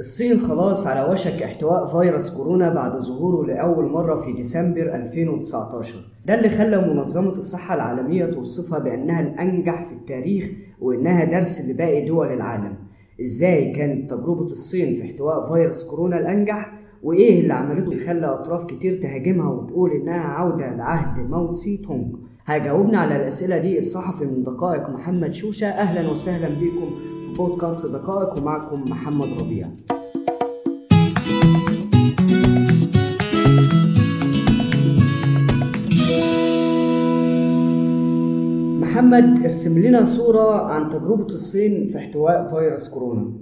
الصين خلاص على وشك احتواء فيروس كورونا بعد ظهوره لأول مرة في ديسمبر 2019 ده اللي خلى منظمة الصحة العالمية توصفها بأنها الأنجح في التاريخ وإنها درس لباقي دول العالم. إزاي كانت تجربة الصين في احتواء فيروس كورونا الأنجح؟ وإيه اللي عملته؟ يخلى أطراف كتير تهاجمها وتقول إنها عودة لعهد ماو تسي تونج هيجاوبنا على الأسئلة دي الصحفي من دقائق محمد شوشة. أهلا وسهلا بكم. بودكاست دقائق ومعكم محمد ربيع. محمد ارسم لنا صورة عن تجربة الصين في احتواء فيروس كورونا.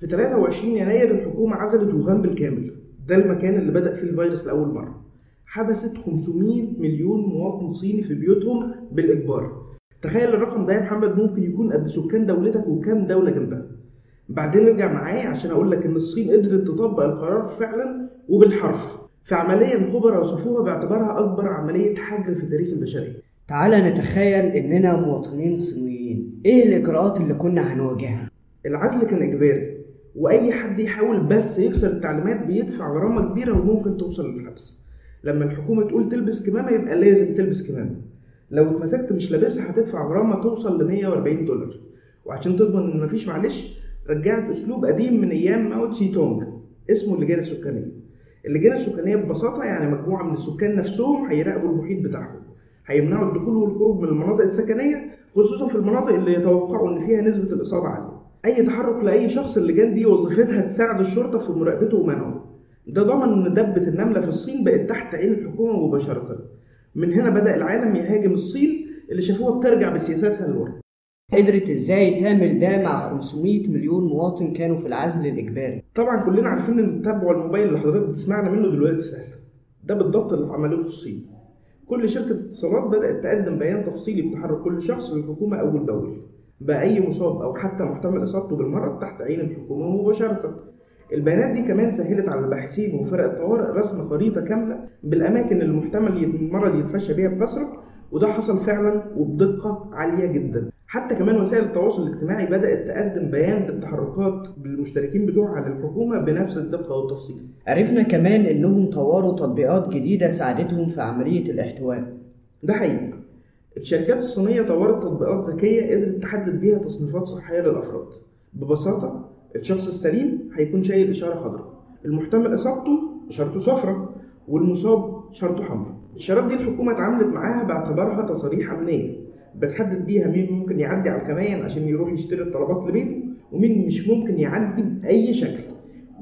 في 23 يناير الحكومة عزلت ووهان بالكامل. ده المكان اللي بدأ فيه الفيروس لأول مرة. حبست 500 مليون مواطن صيني في بيوتهم بالإجبار. تخيل الرقم ده يا محمد ممكن يكون قد سكان دولتك وكام دولة جنبها. بعدين ارجع معايا عشان أقول لك إن الصين قدرت تطبق القرار فعلا وبالحرف. في عملية الخبراء وصفوها باعتبارها أكبر عملية حجر في تاريخ البشرية. تعالى نتخيل إننا مواطنين صينيين. إيه الإجراءات اللي كنا هنواجهها؟ العزل كان إجباري وأي حد يحاول بس يكسر التعليمات بيدفع غرامة كبيرة وممكن توصل للحبس. لما الحكومة تقول تلبس كمامة يبقى لازم تلبس كمامة. لو اتمسكت مش لابسها هتدفع غرامة توصل ل 140 دولار. وعشان تضمن إن مفيش معلش رجعت أسلوب قديم من أيام ماو تسي تونج اسمه اللجان السكانية. اللجان السكانية ببساطة يعني مجموعة من السكان نفسهم هيراقبوا المحيط بتاعهم. هيمنعوا الدخول والخروج من المناطق السكنية خصوصا في المناطق اللي يتوقعوا إن فيها نسبة الإصابة عالية. أي تحرك لأي شخص اللجان دي وظيفتها تساعد الشرطة في مراقبته ومنعه. ده ضمن إن دبة النملة في الصين بقت تحت عين الحكومة مباشرة. من هنا بدأ العالم يهاجم الصين اللي شافوها بترجع بسياساتها لورا. قدرت إزاي تعمل ده مع 500 مليون مواطن كانوا في العزل الإجباري؟ طبعا كلنا عارفين إن التبع الموبايل اللي حضرتك بتسمعنا منه دلوقتي سهل. ده بالضبط اللي عملته الصين. كل شركة اتصالات بدأت تقدم بيان تفصيلي بتحرك كل شخص للحكومة أول بأول بأي مصاب أو حتى محتمل إصابته بالمرض تحت عين الحكومة مباشرة. البيانات دي كمان سهلت على الباحثين وفرق الطوارئ رسم خريطة كاملة بالأماكن اللي المحتمل المرض يتفشى بيها بكثرة وده حصل فعلا وبدقة عالية جدا. حتى كمان وسائل التواصل الاجتماعي بدأت تقدم بيان بالتحركات بالمشتركين بتوعها للحكومة بنفس الدقة والتفصيل. عرفنا كمان إنهم طوروا تطبيقات جديدة ساعدتهم في عملية الاحتواء. ده حقيقي. الشركات الصينية طورت تطبيقات ذكية قدرت تحدد بيها تصنيفات صحية للأفراد. ببساطة الشخص السليم هيكون شايل إشارة خضراء المحتمل إصابته إشارته صفراء والمصاب إشارته حمراء. الإشارات دي الحكومة اتعاملت معاها باعتبارها تصاريح أمنية. بتحدد بيها مين ممكن يعدي على الكمائن عشان يروح يشتري الطلبات لبيته ومين مش ممكن يعدي بأي شكل.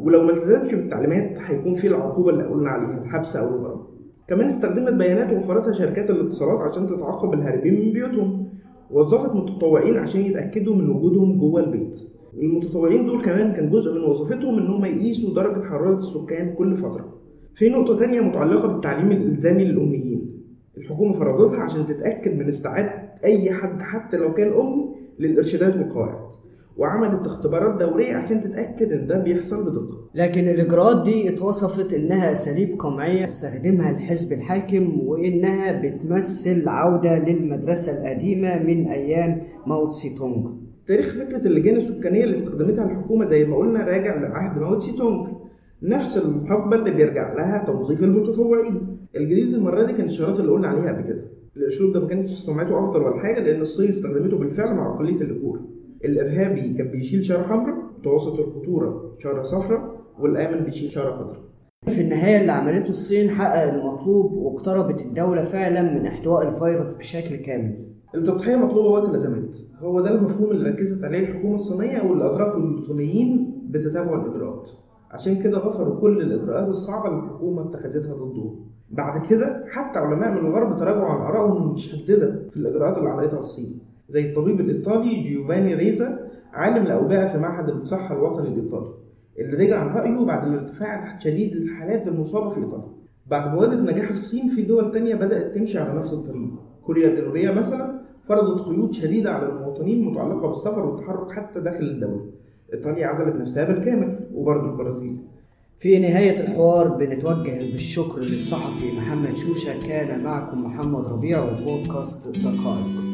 ولو ما التزمش بالتعليمات هيكون في العقوبة اللي قلنا عليها الحبس أو الغرامة كمان استخدمت بيانات وفرتها شركات الاتصالات عشان تتعاقب الهاربين من بيوتهم. وظفت متطوعين عشان يتأكدوا من وجودهم جوه البيت. المتطوعين دول كمان كان جزء من وظيفتهم إن هم يقيسوا درجة حرارة السكان كل فترة. في نقطة تانية متعلقة بالتعليم الإلزامي للأميين. الحكومة فرضتها عشان تتأكد من استيعاب أي حد حتى لو كان أمي للإرشادات والقواعد. وعملت اختبارات دورية عشان تتأكد إن ده بيحصل بدقة. لكن الإجراءات دي اتوصفت إنها أساليب قمعية استخدمها الحزب الحاكم وإنها بتمثل عودة للمدرسة القديمة من أيام ماو تسي تونج تاريخ فكرة اللجان السكانية اللي استخدمتها الحكومة زي ما قلنا راجع لعهد ماو تسي تونج نفس الحقبة اللي بيرجع لها توظيف المتطوعين. الجديد المرة دي كان الشراط اللي قلنا عليها قبل كده. الأسلوب ده ما كانش سمعته أفضل ولا حاجة لأن الصين استخدمته بالفعل مع عقلية الأجور الإرهابي كان بيشيل شارة حمراء متوسط الخطورة شارة صفراء والآمن بيشيل شارة خضراء. في النهاية اللي عملته الصين حقق المطلوب واقتربت الدولة فعلا من احتواء الفيروس بشكل كامل. التضحية مطلوبة وقت الأزمات هو ده المفهوم اللي ركزت عليه الحكومة الصينية واللي أدركه الصينيين بتتابع الإجراءات. عشان كده غفروا كل الإجراءات الصعبة اللي الحكومة اتخذتها ضدهم بعد كده حتى علماء من الغرب تراجعوا عن آرائهم المتشددة في الإجراءات اللي عملتها الصين. زي الطبيب الإيطالي جيوفاني ريزا عالم الأوبئة في معهد الصحة الوطني الإيطالي اللي رجع عن رأيه بعد الارتفاع الشديد للحالات المصابة في إيطاليا. بعد بوادة نجاح الصين في دول تانية بدأت تمشي على نفس الطريق. كوريا الجنوبية مثلا فرضت قيود شديدة على المواطنين متعلقة بالسفر والتحرك حتى داخل الدولة. إيطاليا عزلت نفسها بالكامل وبرضه البرازيل. في نهاية الحوار بنتوجه بالشكر للصحفي محمد شوشة. كان معكم محمد ربيع وبودكاست دقائق.